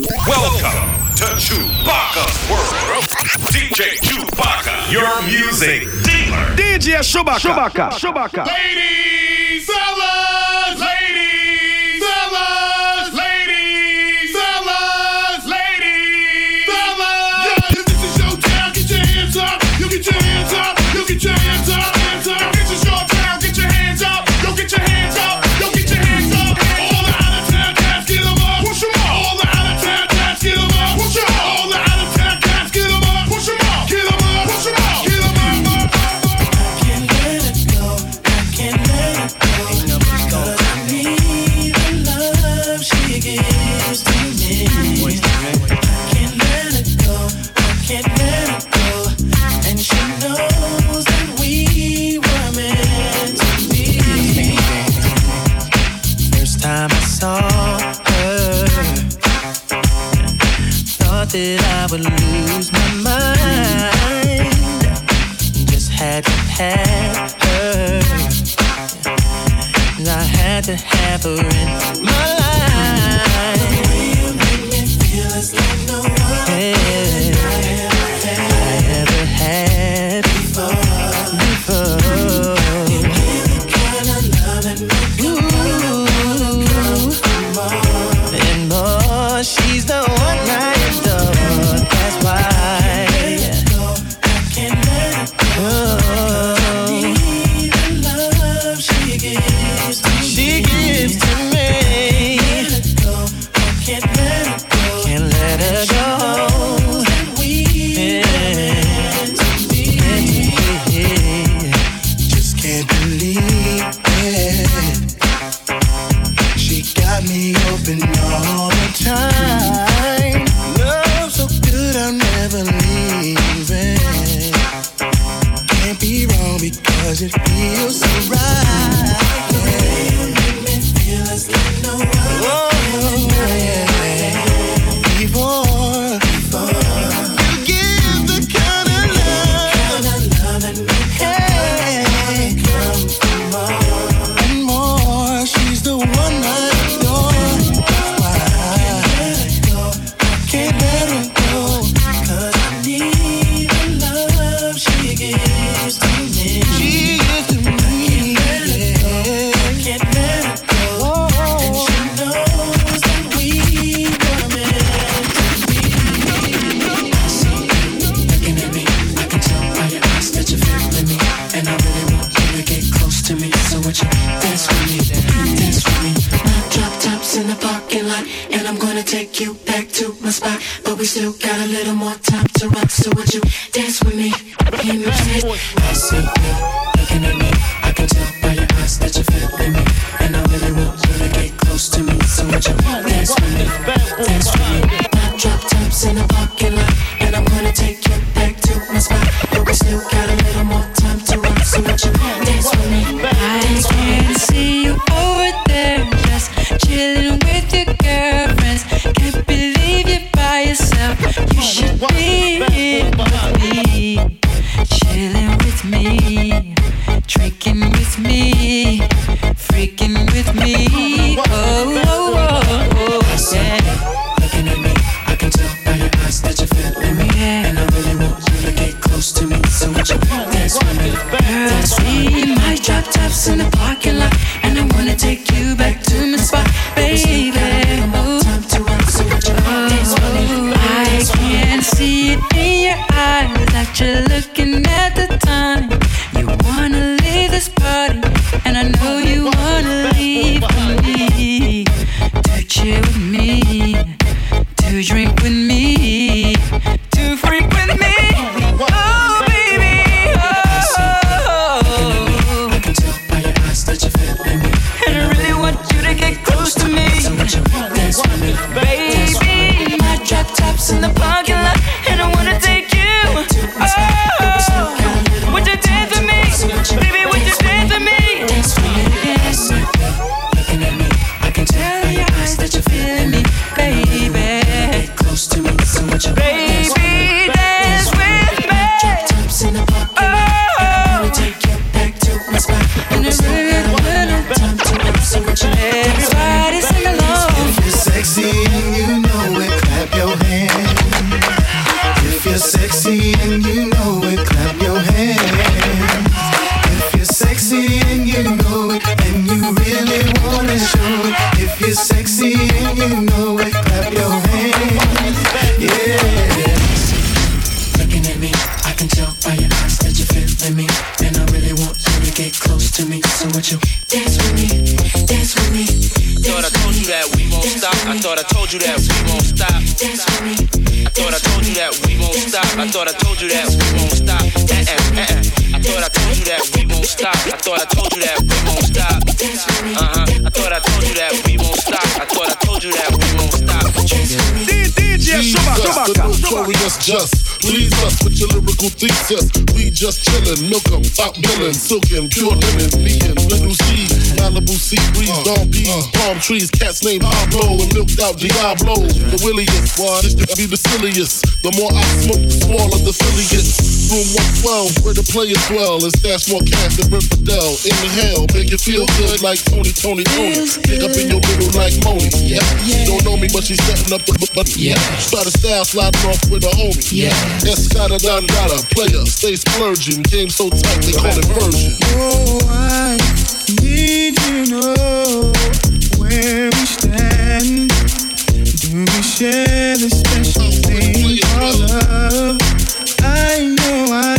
Welcome to Chewbacca's World. DJ Chewbacca, your music dealer. DJ Chewbacca. Chewbacca. Chewbacca. Ladies, fellas. never ends. In a about thesis. We just chillin', milk 'em, top billin', silkin', pure linen, being little C, Malibu sea breeze, uh, dawn peas, uh. palm trees, cats named Pablo, and milked out Diablo. The williest, just to be the silliest. The more I smoke, the smaller the silliest. Room 112, where the players dwell, and stash more cash than Brent Fidel. Inhale, make you feel good like Tony, Tony, Tony. Pick up in your middle like Moni. Yeah, don't know me, but she's setting up the but yeah. Start a style sliding off with a homie. Yeah, Escada Dandada, player, stay splurging. Game so tight they call it version. Oh, I need to know share this special thing called love? I know I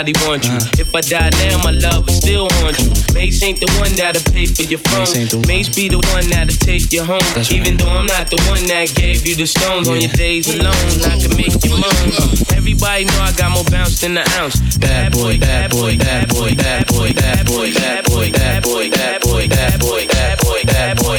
nobody wants you. If I die now, my love will still haunt you. Mase ain't the one that'll pay for your phone. Mase be the one that'll take you home. Even though I'm not the one that gave you the stones on your days alone, I can make you moan. Everybody know I got more bounce than the ounce. Bad boy, bad boy, bad boy, bad boy, bad boy, bad boy, bad boy, bad boy, bad boy, bad boy, bad boy, bad boy,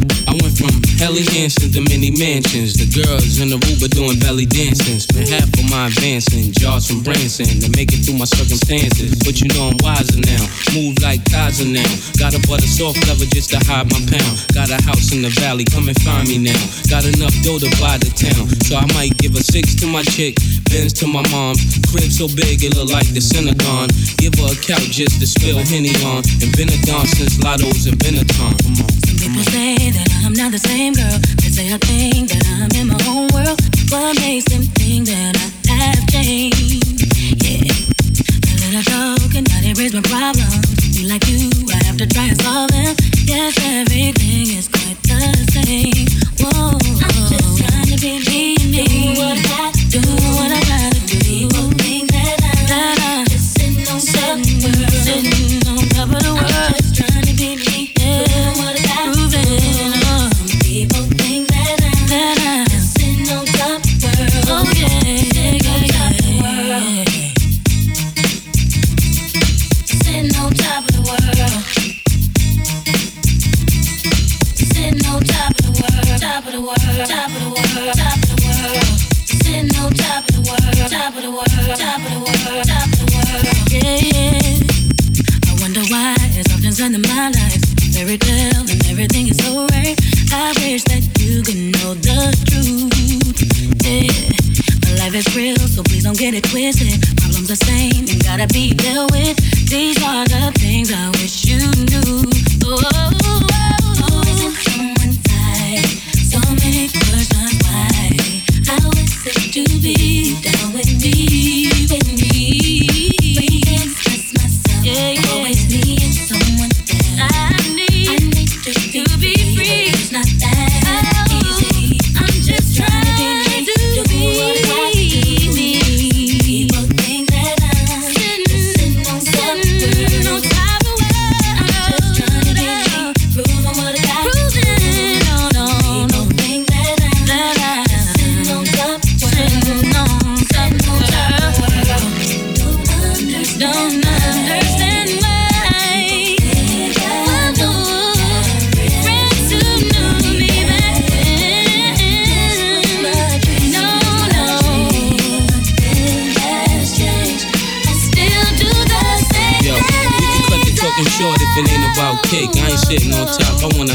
from Helly Hansen to mini mansions. The girls in the Aruba doing belly dancing. Spent half of my advancing, jars from Branson to make it through my circumstances. But you know I'm wiser now, move like Kaiser now. Got a butter soft leather just to hide my pound. Got a house in the valley, come and find me now. Got enough dough to buy the town, so I might give a six to my chick, Benz to my mom. Crib so big it look like the Synagogue. Give her a couch just to spill Henny on. And been a don since Lotto's and Benetton. Some people say that I'm not the same girl. They say I think that I'm in my own world. What makes them think that I have changed? Yeah. A little talk and not erase my problems. Be like you, I have to try and solve them. Yes, everything is quite the same. Whoa. I'm just trying to be me, me. Do what I do, what I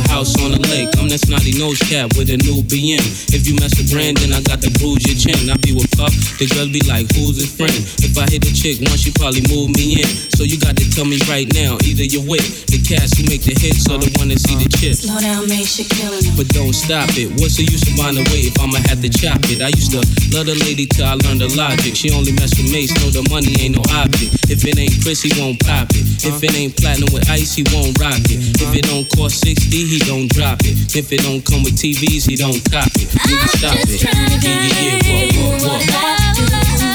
house on the lake. That snotty nose cap with a new BM. If you mess with Brandon, I got to bruise your chin. I be with Puff, the girls be like, who's his friend? If I hit a chick once, she probably move me in. So you got to tell me right now, either you're with the cats who make the hits or the one that see the chips. Slow down, make shit killing them. But don't stop it. What's the use of the weight if I'ma have to chop it? I used to love the lady till I learned the logic. She only mess with mates, know the money ain't no object. If it ain't Cris, he won't pop it. If it ain't platinum with ice, he won't rock it. If it don't cost 60, he don't drop it. If it don't come with TVs, he don't cop it. Nigga, stop it. Yeah, yeah, yeah, what, what, what?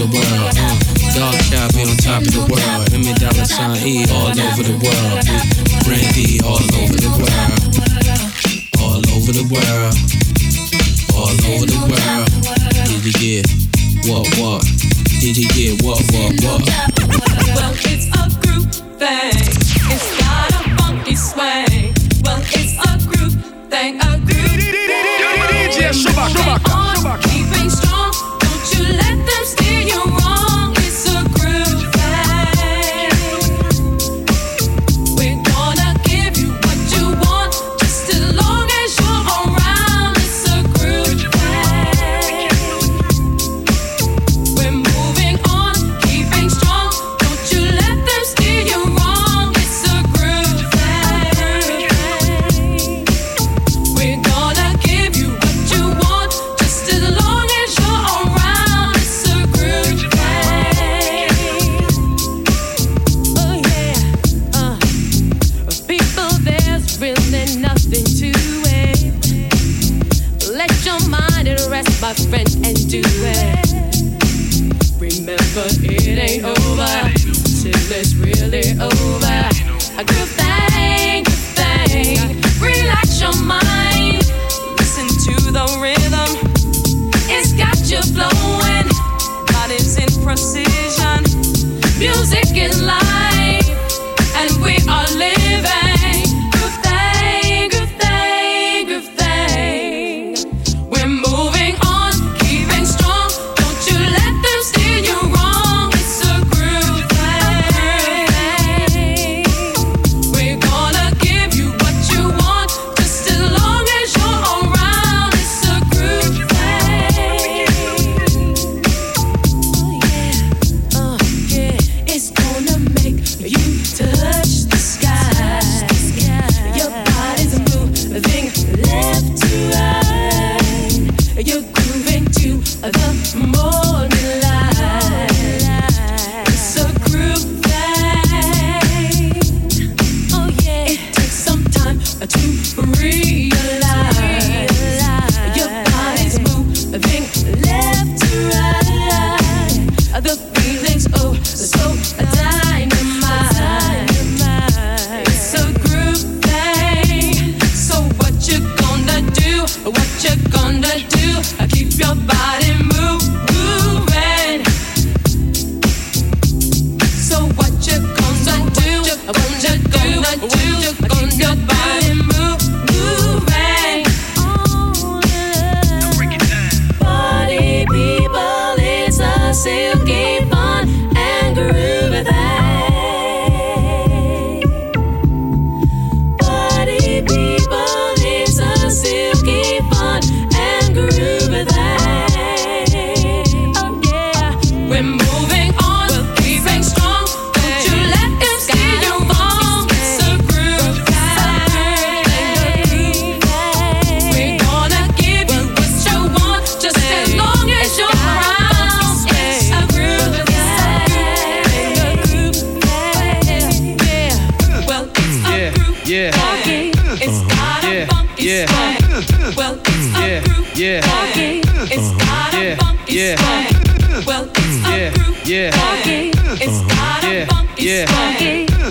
The world. Uh, Dog Chow be on top of the world. Emmy Dollar Sign E all over the world. Brandy all over the world. All over the world. All over the world. Did you get what what? Did you get what what what? Well, it's a group thing. It's got a funky swing. Well, it's a group thing. A group thing. DJ Chewbacca, On, Chewbacca. Steer you wrong.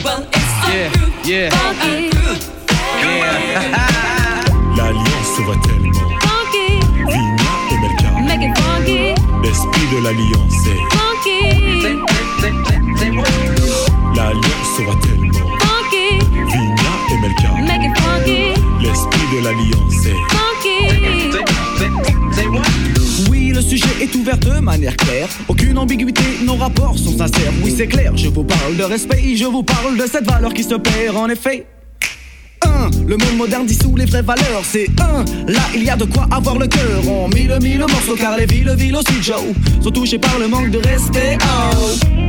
Well it's a groove funky. se voit tellement. Funky, Vigna et Melka, make it funky, l'esprit de l'alliance est. funky, L'alliance voit tellement. funky, Vigna et Melka, make it funky, l'esprit de l'alliance est. funky. Oui, le sujet est ouvert de manière claire. Aucune ambiguïté, nos rapports sont sincères. Oui, c'est clair, je vous parle de respect, je vous parle de cette valeur qui se perd en effet. Un, le monde moderne dissout les vraies valeurs. C'est un, là il y a de quoi avoir le cœur. On mille mille morceaux car les villes, villes aussi, Joe, sont touchées par le manque de respect. Oh.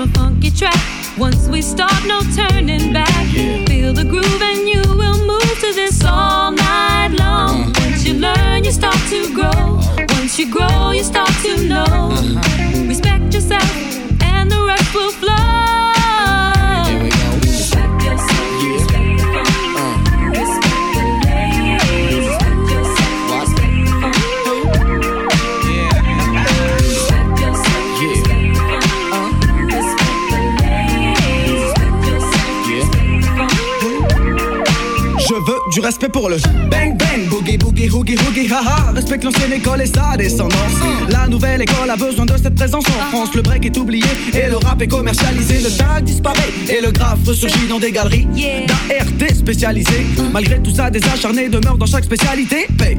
On a funky track. Once we start, no turning back. Feel the groove and you will move to this all night long. Mm-hmm. Once you learn, you start to grow. Uh-huh. Once you grow, you start to know. Uh-huh. Respect yourself, and the rest will flow. Respect pour le bang bang, boogie boogie hoogie hoogie haha. Respecte l'ancienne école et sa descendance. La nouvelle école a besoin de cette présence en France. Le break est oublié et le rap est commercialisé. Le tag disparaît et le graphe ressurgit dans des galeries d'ART spécialisées. Malgré tout ça, des acharnés demeurent dans chaque spécialité. Paix,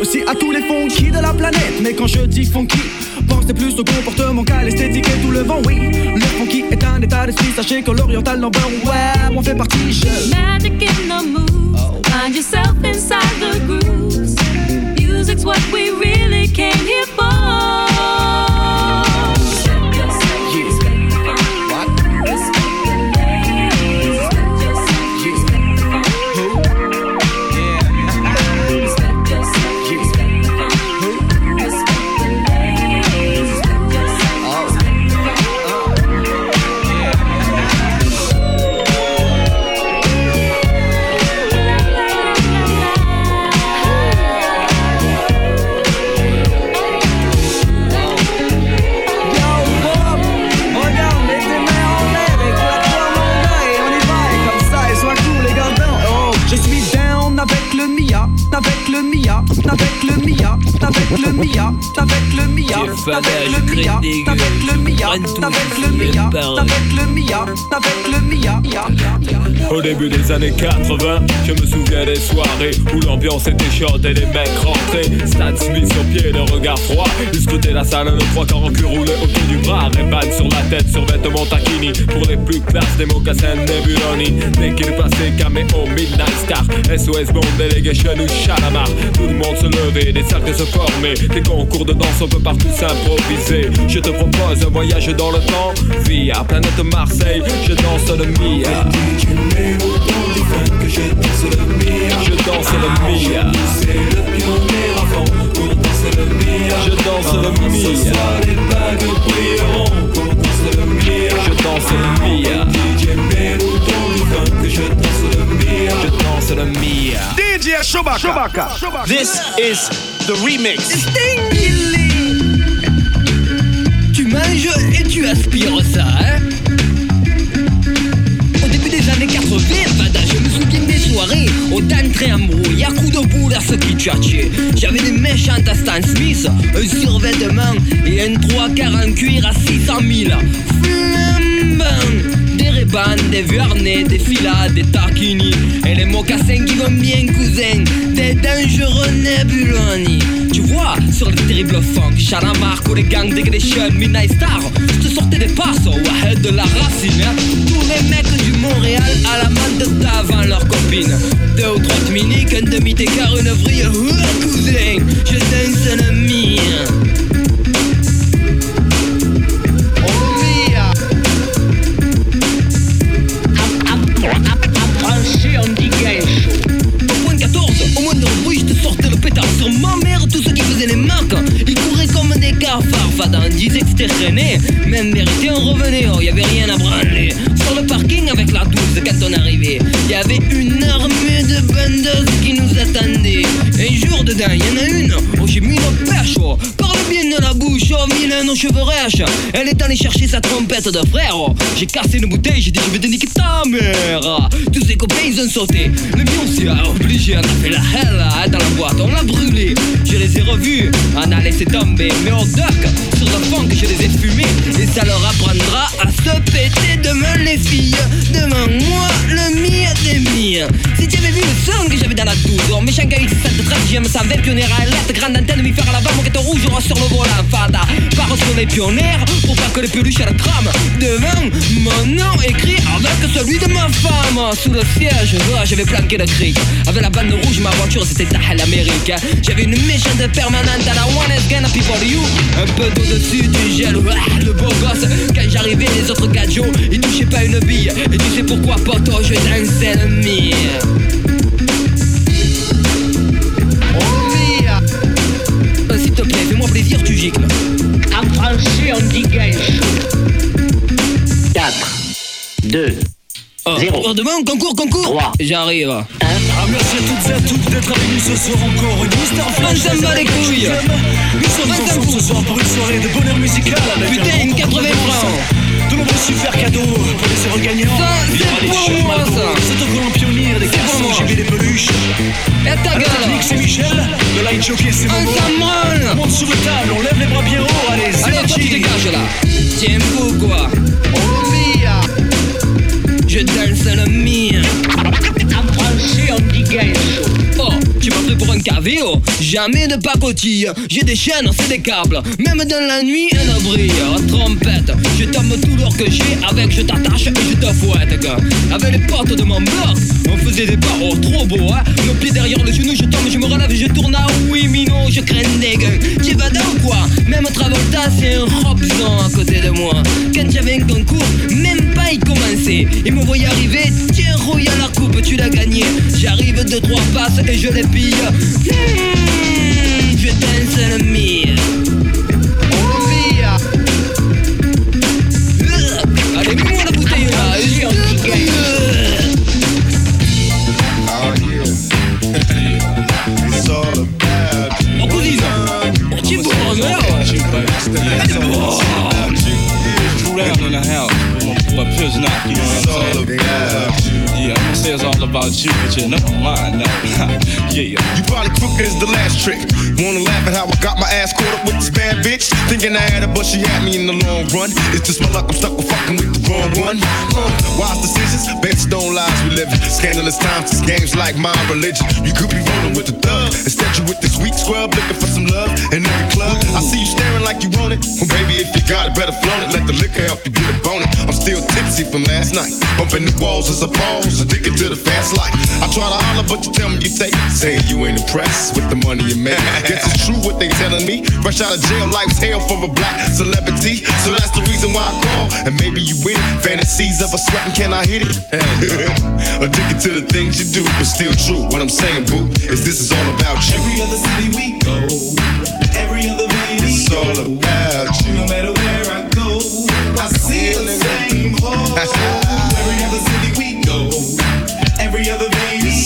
aussi à tous les funky de la planète. Mais quand je dis funky, pensez plus au comportement qu'à l'esthétique et tout le vent. Oui, le funky est un état d'esprit. Sachez que l'oriental number one, on fait partie. Je Magic in the moves. Find yourself inside the grooves. Music's what we really came here for. Avec le Mia, avec le Mia, avec le Mia, avec le Mia, avec le Mia, avec le Mia, avec le Mia. Au début des années 80, je me souviens des soirées où l'ambiance était chaude et les mecs rentraient. Stan Smith sur pied, le regard froid. Ils scrutaient la salle, le trois quarts en cul roulé autour du bras. Ray-Ban sur la tête, sur vêtements taquini. Pour les plus classes, des mocassins Nebuloni. Dès qu'il passait, caméo, Midnight Star. SOS Bond, Delegation ou Chalamar. Tout le monde se levait, des cercles se formaient formé. Des concours de danse, on peut partout s'improviser. Je te propose un voyage dans le temps, via planète Marseille. Je danse le Mia. Que je danse le Mia. Je danse le Mia. C'est le pionnier avant pour danser le Mia. Je danse le Mia. Ce soir les bagues brilleront pour danser le Mia. Je danse le Mia. DJ Mélodon du funk que je danse le Mia. Je danse le Mia. DJ Chewbacca. Chewbacca. This is the remix. Tu manges et tu aspires ça, hein? Au début des années 80, Vada, je me souviens des soirées. Au d'entrée en brouille, à coups de boule à ce qui tchatchait. J'avais des méchantes à Stan Smith, un survêtement et un trois quarts en cuir à 600 000 Flambant des Ray-Ban, des Vuarnet, des filas, des taquini Et les mocassins qui vont bien cousin Des dangereux Nebuloni. Tu vois, sur le terrible funk Chalamar, les gangs Degradation, Midnight Star Je te sortais des passes, Wahed de la racine hein. Tous les mecs du Montréal à la main de d'avant leurs copines Deux ou trois miniques, un demi d'écart, une vrille Ouais cousin, je danse le Même vérité, on revenait, oh, y avait rien à branler. Sur le parking avec la douce quand on arrivait, y avait une armée de bandeuses qui nous attendaient. Un jour dedans, y en a une, oh j'ai mis une pêche, oh. La bouche, oh vilain, oh cheveux rêches. Elle est allée chercher sa trompette de frère. J'ai cassé une bouteille, j'ai dit je vais te niquer ta mère. Tous ses copains ils ont sauté. Le mien aussi a obligé, on a fait la hell hein, dans la boîte, on l'a brûlé. Je les ai revus, on a laissé tomber. Mais au duck, sur le fond que je les ai fumés. Et ça leur apprendra à se péter demain les filles. Demain moi, le mien des miens. Si tu avais vu le son que j'avais dans la douze, oh, méchant gars X713, j'aime sa belle pionnière à l'être, grande antenne, mi faire à l'avant, moquette rouge, sur le volant, fada. Par sur les pionnières, pour pas que les peluches à la trame. Devant, mon nom écrit avec celui de ma femme. Sous le siège, j'avais planqué le cri. Avec la bande rouge, ma voiture, c'était Tahel Amérique. J'avais une méchante permanente à la One is gonna for you. Un peu d'au-dessus du gel, le beau gosse. Quand j'arrivais, les autres gadgets, ils touchaient pas une bille. Et tu sais pourquoi, poto, je dansais le fais-moi plaisir, tu gicles. En français, on dit gaïche. 4, 2, Oh, oh, demain, concours, concours J'arrive. Ah, merci à toutes et à toutes d'être avec nous ce soir encore. Une Mister Flash. On s'en bat les couilles. Nous sommes ensemble ce soir pour une soirée de bonheur musical avec Putain, un une grand 80 concours. francs. De nombreux super cadeaux pour les heureux gagnants. Ça, c'est pour moi, ça. des autocollants pionniers, des garçons moi. JB, des peluches. Et ta gueule technique, c'est Michel. Le light jockey, c'est Momo. On monte sur le table, on lève les bras bien haut. Allez, c'est Allez, toi, tu dégages là. Tiens, fou, quoi. Je Jamais de pacotille J'ai des chaînes, c'est des câbles. Même dans la nuit, un brille Trompette, je tombe tout l'or que j'ai Avec je t'attache et je te fouette. Avec les potes de mon bloc On faisait des barreaux trop beaux hein. Pieds derrière le genou, je tombe, je me relève Je tourne à oui, mino, je crains des gueux Tu vas dans quoi? Même Travolta, c'est un Robson à côté de moi. Quand j'avais un concours, même pas y commencer. Il me voyait arriver, tiens, tu l'as gagné. J'arrive deux, trois passes et je les pille. Hmm, Je danse le Allez, mets-moi la bouteille là on in the house, but Piz not, you know what I'm saying? Yeah, I'm gonna say it's all about you, but you never mind now. yeah. You probably crooked as the last trick. Wanna laugh at how I got my ass caught up with this bad bitch? Thinking I had her, but she had me in the long run. It's just my luck, I'm stuck with fucking with the wrong one. Uh, wise decisions, based on lies we live in. Scandalous times, it's games like my religion. You could be rolling with the thug. Instead, you with this weak scrub looking for some love in every club. I see you staring like you want it. Well, baby, if you got it, better flaunt it. Let the liquor help you get a bone. I'm still tipsy from last night. Bumping the walls as a pause, addicted to the fast life. I try to holler, but you tell me you take it. Saying you ain't impressed with the money you make. Guess it's true what they telling me. Fresh out of jail, life's hell for a black celebrity. So that's the reason why I call. And maybe you win. Fantasies of a sweating, can I hit it? Addicted to the things you do, but still true. What I'm saying, boo, is this is all about you. Every other city we go, every other video. It's all about you. No matter where I go, I see the same hole. every other city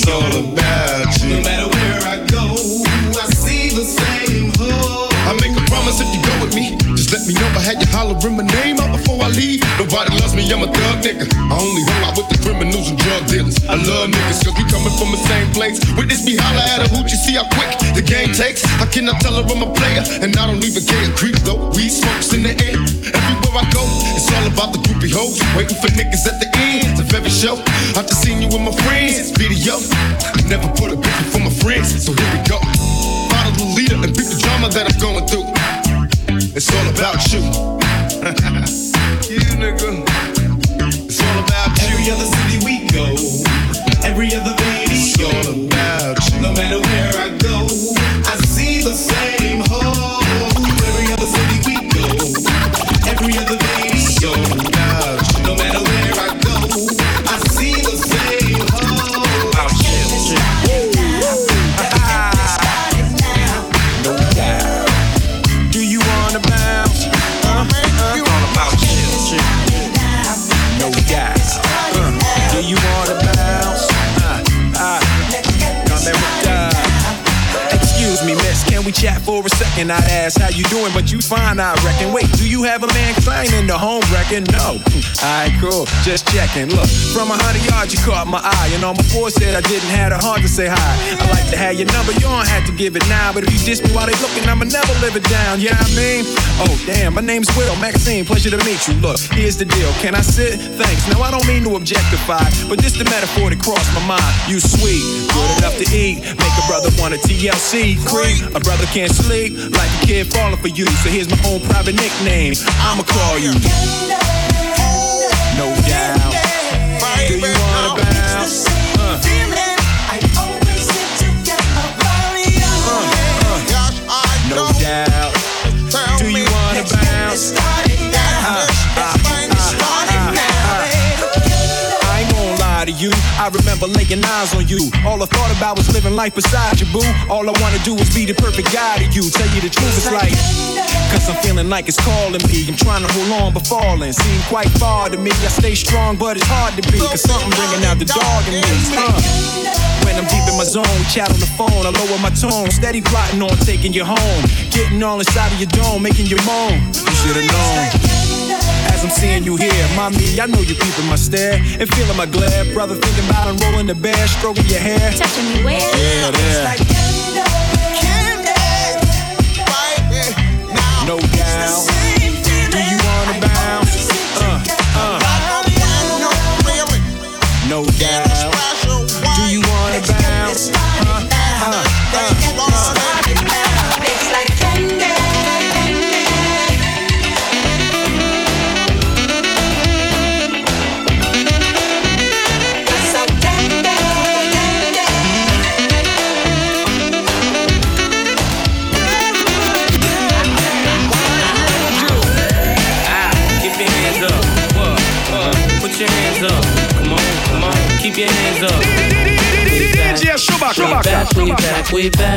all about promise if you go with me. Just let me know I had you hollering my name out before I leave. Nobody loves me, I'm a thug nigga. I only hang out with the criminals and drug dealers. I love niggas cause we coming from the same place. Witness me holler at a hoot, you see how quick the game takes. I cannot tell her I'm a player, and I don't even care. Creep though, weed smokes in the air. Everywhere I go, it's all about the groupie hoes. Waiting for niggas at the end of every show. I just seen you with my friends, video. I never put a bitch before my friends, so here we go. Follow leader and beat the drama that I'm going through. It's all about you. you nigga. It's all about you. Every other city we go, every other It's all about for a second, I'd ask how you doing, but you fine, I reckon. Wait, do you have a man crying in the home wrecking? No. Alright, cool, just checking. Look, from a hundred yards, you caught my eye, and on my four said I didn't have a heart to say hi. I like to have your number, you don't have to give it now, but if you diss me while they looking, I'ma never live it down. Yeah, I mean, oh damn, my name's Will Maxine, pleasure to meet you. Look, here's the deal, can I sit? Thanks. Now I don't mean to objectify, but this the metaphor that crossed my mind. You sweet, good enough to eat, make a brother want a TLC creep. A brother can't sleep like a kid falling for you. So here's my own private nickname. I'ma call you. No doubt. Do you wanna bounce? Uh. No doubt. Do you wanna bounce? You. I remember laying eyes on you. All I thought about was living life beside you, boo. All I wanna do is be the perfect guy to you. Tell you the truth, it's like. Cause I'm feeling like it's calling me. I'm trying to hold on but falling. Seem quite far to me. I stay strong, but it's hard to be. Cause something bringing out the dog in me. When I'm deep in my zone, chat on the phone. I lower my tone. Steady plotting on taking you home. Getting all inside of your dome, making you moan. You should've known. I'm seeing you here, mommy, I know you peeping my stare and feeling my glare. Brother, thinking about unrolling the bear, stroking your hair. Touching me where? Yeah, there.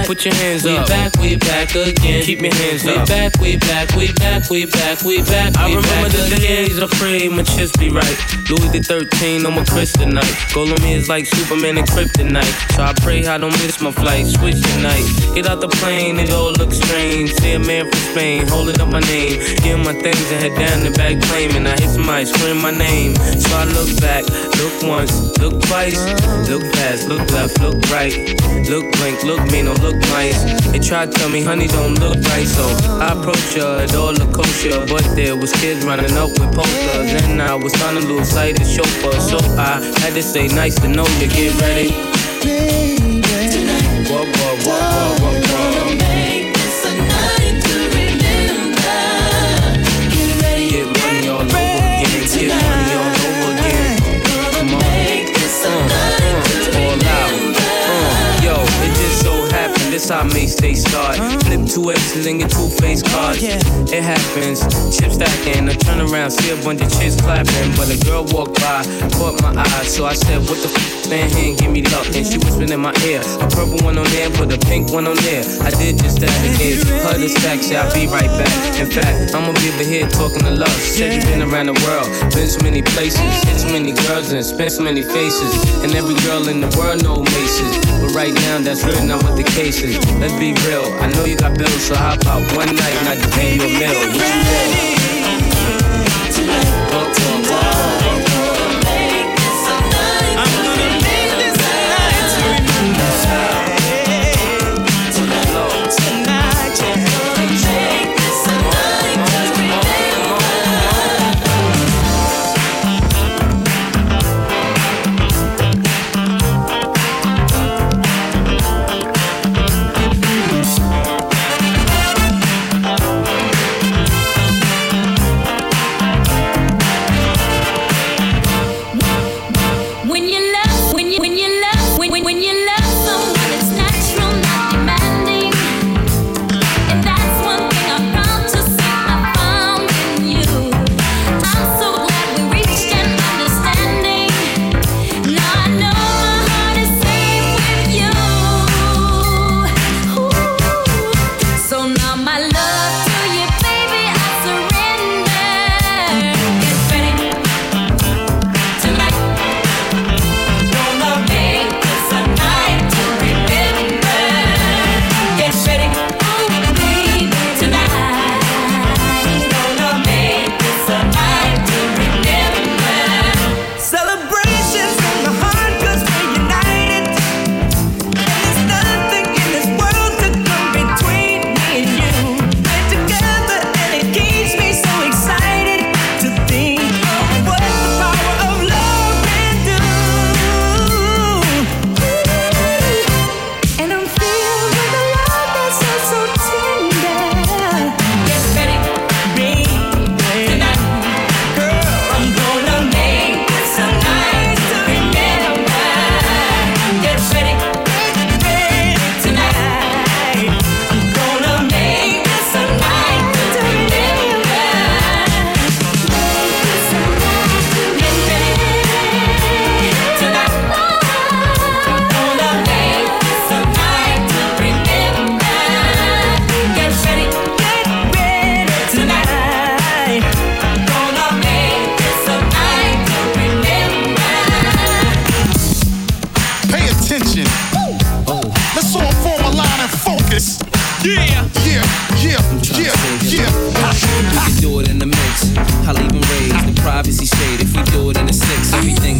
Put your hands up. We back, we back again. Keep your hands up. We back, we back, we back, we back, we back. I remember the days I prayed my chest be right. Louis the 13 I'm a kryptonite. Goal on me is like Superman and kryptonite. So I pray I don't miss my flight. Switch tonight. Get out the plane, it all looks strange. See a man from Spain holding up my name. Give my things and head down the back claiming. I hit some ice, scream my name. So I look back, look once, look twice, look past, look left, look right. Look blink, look mean, don't look nice. They tried to tell me, honey, don't look right. So I approached her, it all looked kosher. But there was kids running up with posters. And I was trying to lose sight of chauffeur. So I had to say, nice to know you, get ready. Whoa, whoa, whoa, whoa, whoa. How me stay start. Flip two X's and get two face cards. It happens, chip stacking. I turn around, see a bunch of chicks clapping. But a girl walked by, caught my eye. So I said, What the f? Stand here and give me the up. And she whispered in my ear, A purple one on there, put a pink one on there. I did just that again. Her the stack, say I'll be right back. In fact, I'm gonna be over here talking to love. Said You've been around the world, been so many places, hit so many girls and spent so many faces. And every girl in the world know Macy's. But right now, that's really not what the case is. Let's be real. I know you got bills, so how about one night and I just pay you a meal? What you feel?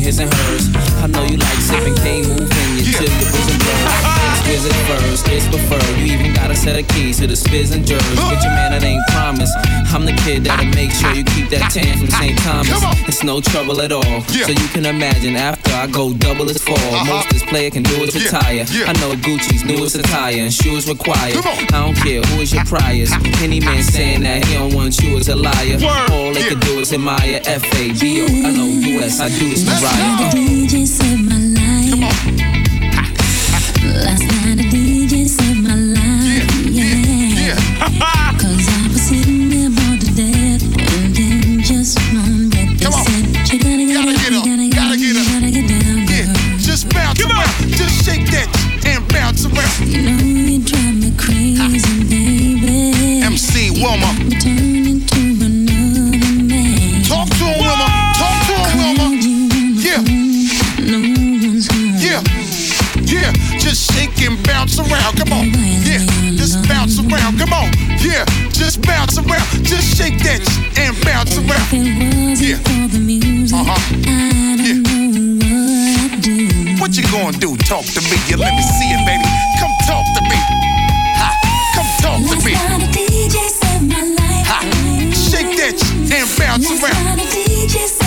His and hers. I know you like sipping cane, moving you till your bosom burns. Exquisite furs, it's preferred. You even got a set of keys to the spiz and jers. Get your man, it ain't promise. I'm the kid that'll make sure you keep that tan from St. Thomas. It's no trouble at all. So you can imagine after I go double as fall. Most this player can do is retire. I know Gucci's newest attire and shoes required. I don't care who is your priors. Any man saying that he don't want you is a liar. All they can do is admire F A B O. I know US, I do this Mariah. DJ and bounce around. Yeah. Uh-huh. Yeah. What you gonna do? Talk to me. Yeah, let me see it, baby. Come talk to me. Ha. Come talk to me. Last night a DJ saved my life. Ha. Shake that and bounce around.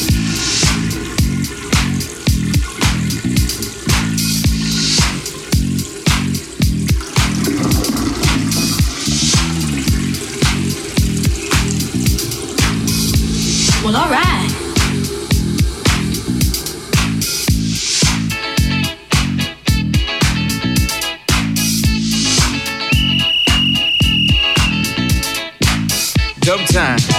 Dub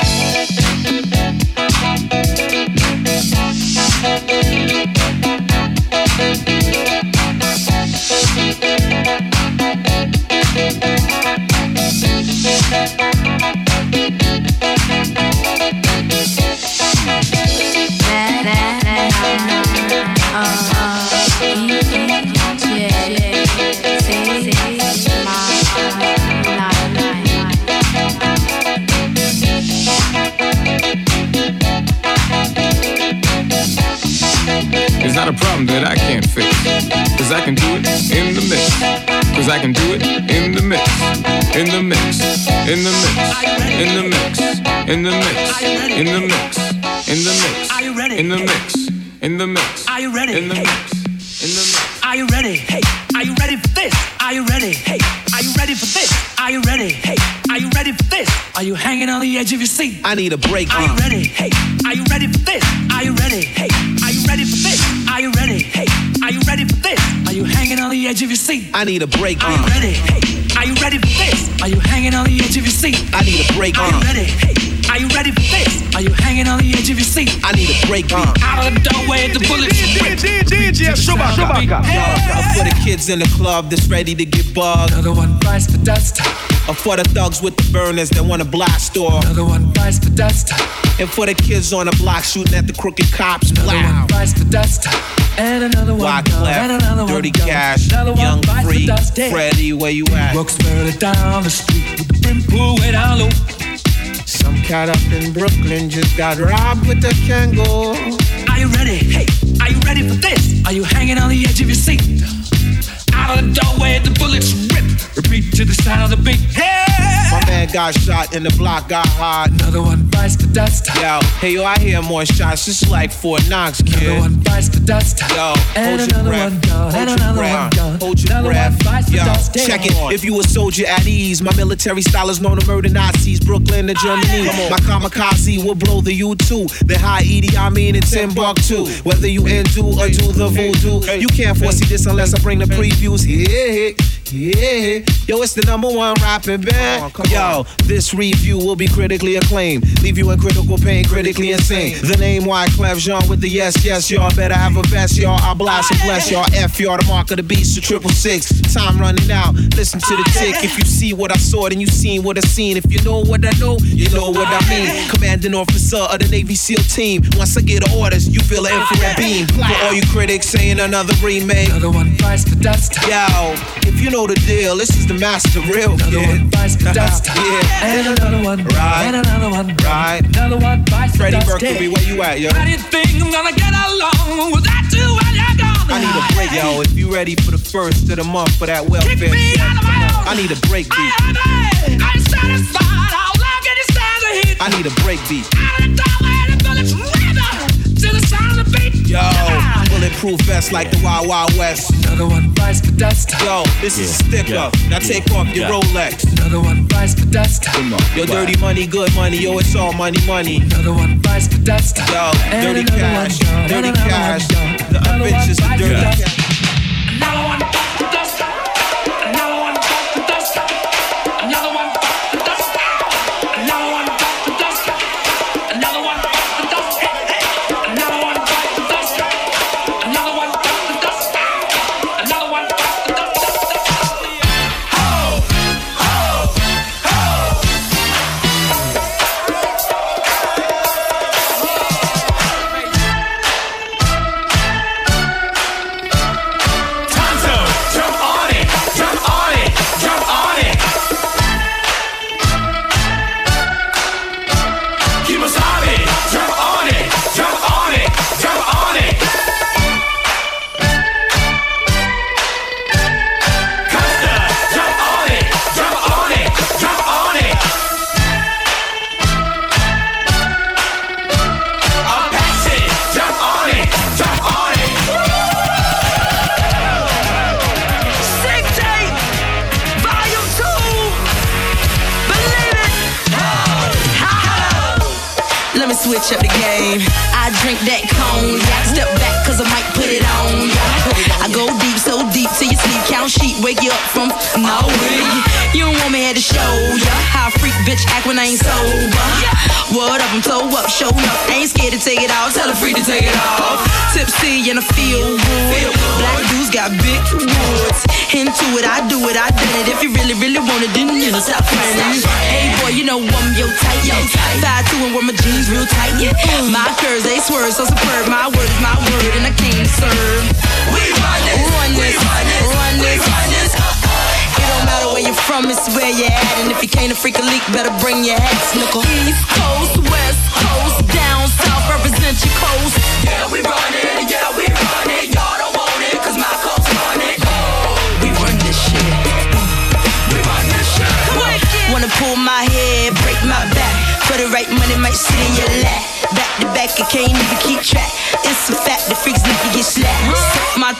It's not a problem that I can't fix. Cause I can do it in the mix. Cause I can do it in the mix. In the mix. In the mix. In the mix. In the mix. In the mix. In the mix. Are you ready? In the mix. In the mix. Are you ready? In the mix. In the mix. Are you ready? Hey, are you ready for this? Are you ready? Hey, are you ready for this? Are you ready? Hey, are you ready for this? Are you hanging on the edge of your seat? I need a break. Are you ready? Hey, are you ready for this? Are you ready? Hey, the edge of your seat? I need a break. Are you uh. ready? Hey, are you ready for this? Are you hanging on the edge of your seat? I need a break. Are you uh. ready? Hey, are you ready for this? Are you hanging on the edge of your seat? I need a break. Uh. Out of the doorway, the bullets rip. DJ Chewbacca. For the kids in the club that's ready to get bugged. Another one bites for dust. Or for the thugs with the burners that wanna blast off. Another one bites the dust. And for the kids on the block shooting at the crooked cops. Another one bites for dust. And another one gone. And another one Dirty gone. Cash, Another one Young bites Free, for dust. Yeah. Freddie, where you at? Brooks barely down the street with the brim pulled way down low. Some cat up in Brooklyn just got robbed with a Kangol. Are you ready? Hey, are you ready for this? Are you hanging on the edge of your seat? Out of the doorway, the bullets rip. Repeat to the sound of the beat. Yeah. My man got shot and the block got hot. Another one bites the dust. Yo, hey yo, I hear more shots. Just like Fort Knox, kid. Another one bites the dust. Yo, And hold your another breath. one And your another breath. one. Hold your Another breath. one bites for Yo, dust. check it. If you a soldier at ease, my military style is known to murder Nazis. Brooklyn to Germany. My kamikaze will blow the U2. The high Edie, I mean it's in Timbuktu. Whether you into or do the voodoo, you can't foresee this unless I bring the previews. Yeah, Yeah, yo, it's the number one rapping band. yo, this review will be critically acclaimed. Leave you in critical pain, critically insane. The name Wyclef Jean with the yes, yes, y'all. Better have a vest, y'all. I blast and bless y'all. F y'all, the mark of the beast, the triple six. Time running out. Listen to the tick. If you see what I saw, then you seen what I seen. If you know what I know, you know what I mean. Commanding officer of the Navy SEAL team. Once I get orders, you feel an infrared beam. For all you critics saying another remake. Another one bites the dust. Yo, if you know the deal, this is the master real another kid. One bites the dust. yeah. And another one. Right. And another one. Right. Another one bites Freddie the dust. Mercury, where you at, yo? How do you think I'm gonna get along while you're gone? I need a break, yo. If you ready for the first of the month for that welfare Kick me check, out of my own. I need a break beat. I'm satisfied. How long can you stand the heat? I need a break beat. Out of the doorway, the bullets rather to the sound of the beat. Yo, bulletproof vest like the Wild Wild West. Another one bites the dust. Yo, this is a sticker. Now take off your yeah. Rolex. Another one bites the dust. Yo, dirty money, good money. Yo, it's all money, money. Another one bites the dust. Yo, And dirty cash, one, dirty cash. one, The another one bitches, the dirty dust. cash. Another one in your.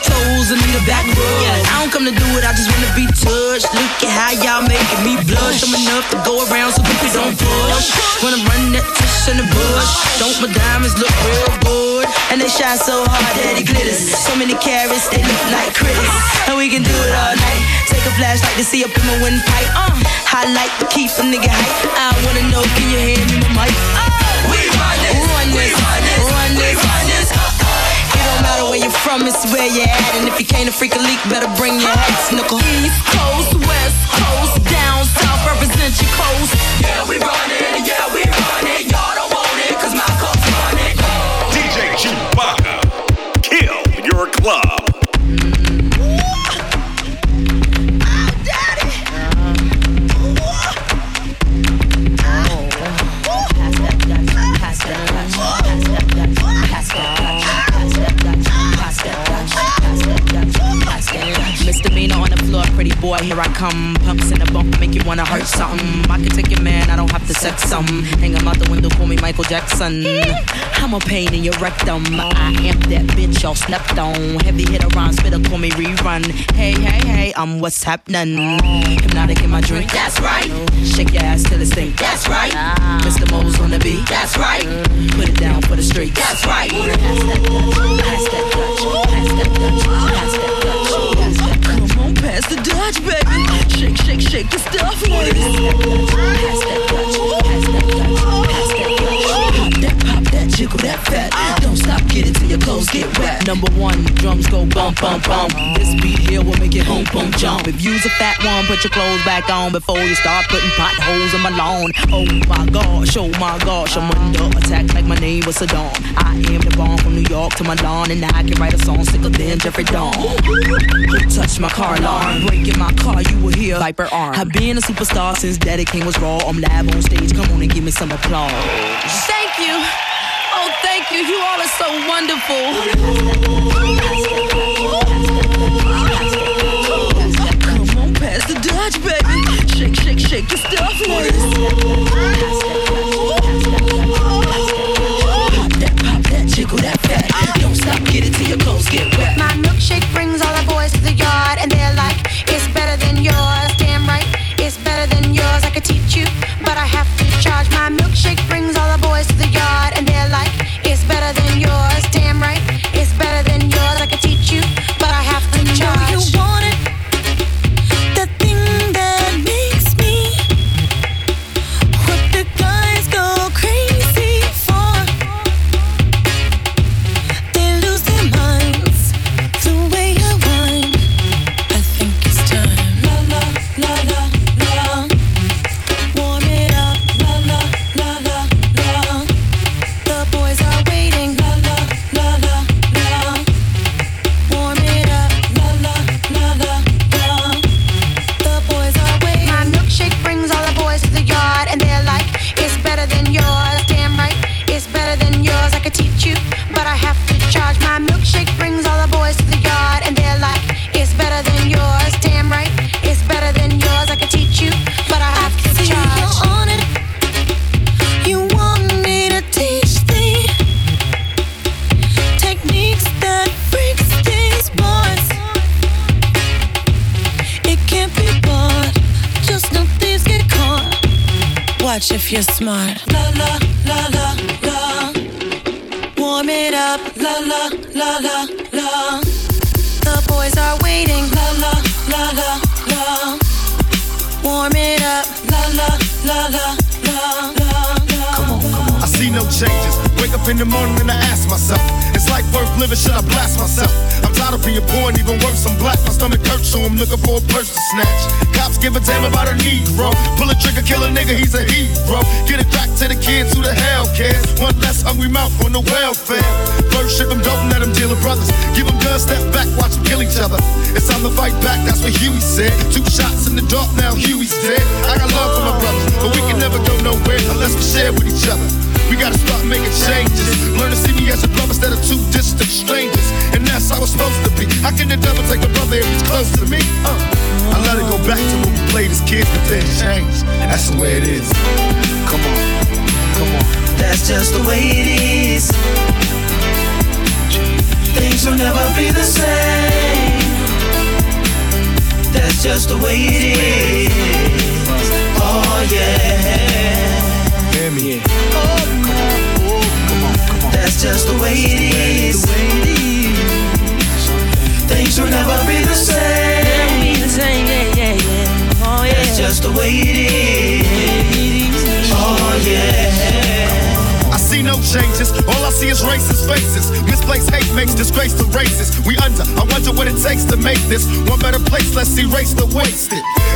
Toes and need a back rub. I don't come to do it, I just wanna be touched. Look at how y'all making me blush. I'm enough to go around so people don't push. Wanna run that tush in the bush. Don't my diamonds look real good? And they shine so hard that it glitters. So many carats, they look like critters. And we can do it all night. Take a flashlight to see up in my windpipe. Uh, highlight to keep a nigga hype. I wanna know, can you hand me my mic? We run this, we run this, you're from, it's where you're at. And if you can't a freak a leak, better bring your snickle. East Coast, West Coast, down south, represent your coast. Yeah, we run it, yeah, we run it. Y'all don't want it, cause my coast run it. DJ Chewbacca, kill your club. Here I come. Pumps in the bump, make you wanna hurt something. I can take your man, I don't have to sex some. Hang him out the window, call me Michael Jackson. I'm a pain in your rectum. I am that bitch y'all slept on. Heavy hitter rhyme, spitter, call me rerun. Hey, hey, hey, I'm what's happening. Hypnotic in my drink, That's right. Shake your ass till it stink. That's right. Mr. Mo's on the beat. That's right. Put it down for the street. That's right. Pass that Dutch, pass that Dutch, pass that Shake, shake, shake your stuff, ladies. Pass that jiggle that fat. Don't stop, get it till your clothes get wet. Number one, drums go bump, bump, bump. This beat here will make it boom, boom, jump. If you's a fat one, put your clothes back on before you start putting potholes in my lawn. Oh my gosh, oh my gosh, I'm under attack like my name was Saddam. I am the bomb from New York to Milan, and I can write a song sicker than Jeffrey Dahmer. Who touched my car alarm? Breaking my car, you will hear Viper arm. I've been a superstar since Daddy Kane was raw. I'm live on stage, come on and give me some applause. Thank you. You. You all are so wonderful. Come on, pass the Dutch, baby. Shake, shake, shake your stuff, ladies. Pop that, pop that, jiggle that fat. Don't stop, get it till your clothes get wet. Unless we share with each other. We gotta start making changes. Learn to see me as a brother instead of two distant strangers. And that's how it's supposed to be. How can the devil take a brother if he's close to me? Uh, I let it go back to when we played as kids, but then changed. That's the way it is. Come on, come on. That's just the way it is. Things will never be the same. That's just the way it is. Oh yeah. Hear me. That's just the way it is. Things will never be the same. Oh, That's just the way it is. Oh yeah. I see no changes. All I see is racist faces. Misplaced hate makes disgrace to races. We under. I wonder what it takes to make this one better place. Let's erase the wasted.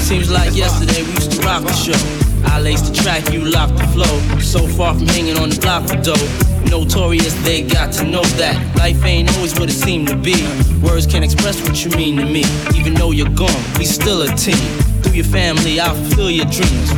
Seems like yesterday we used to rock the show. I laced the track, you locked the flow. So far from hanging on the block for dough. Notorious, they got to know that life ain't always what it seemed to be. Words can't express what you mean to me. Even though you're gone, we still a team. Through your family, I'll fulfill your dreams.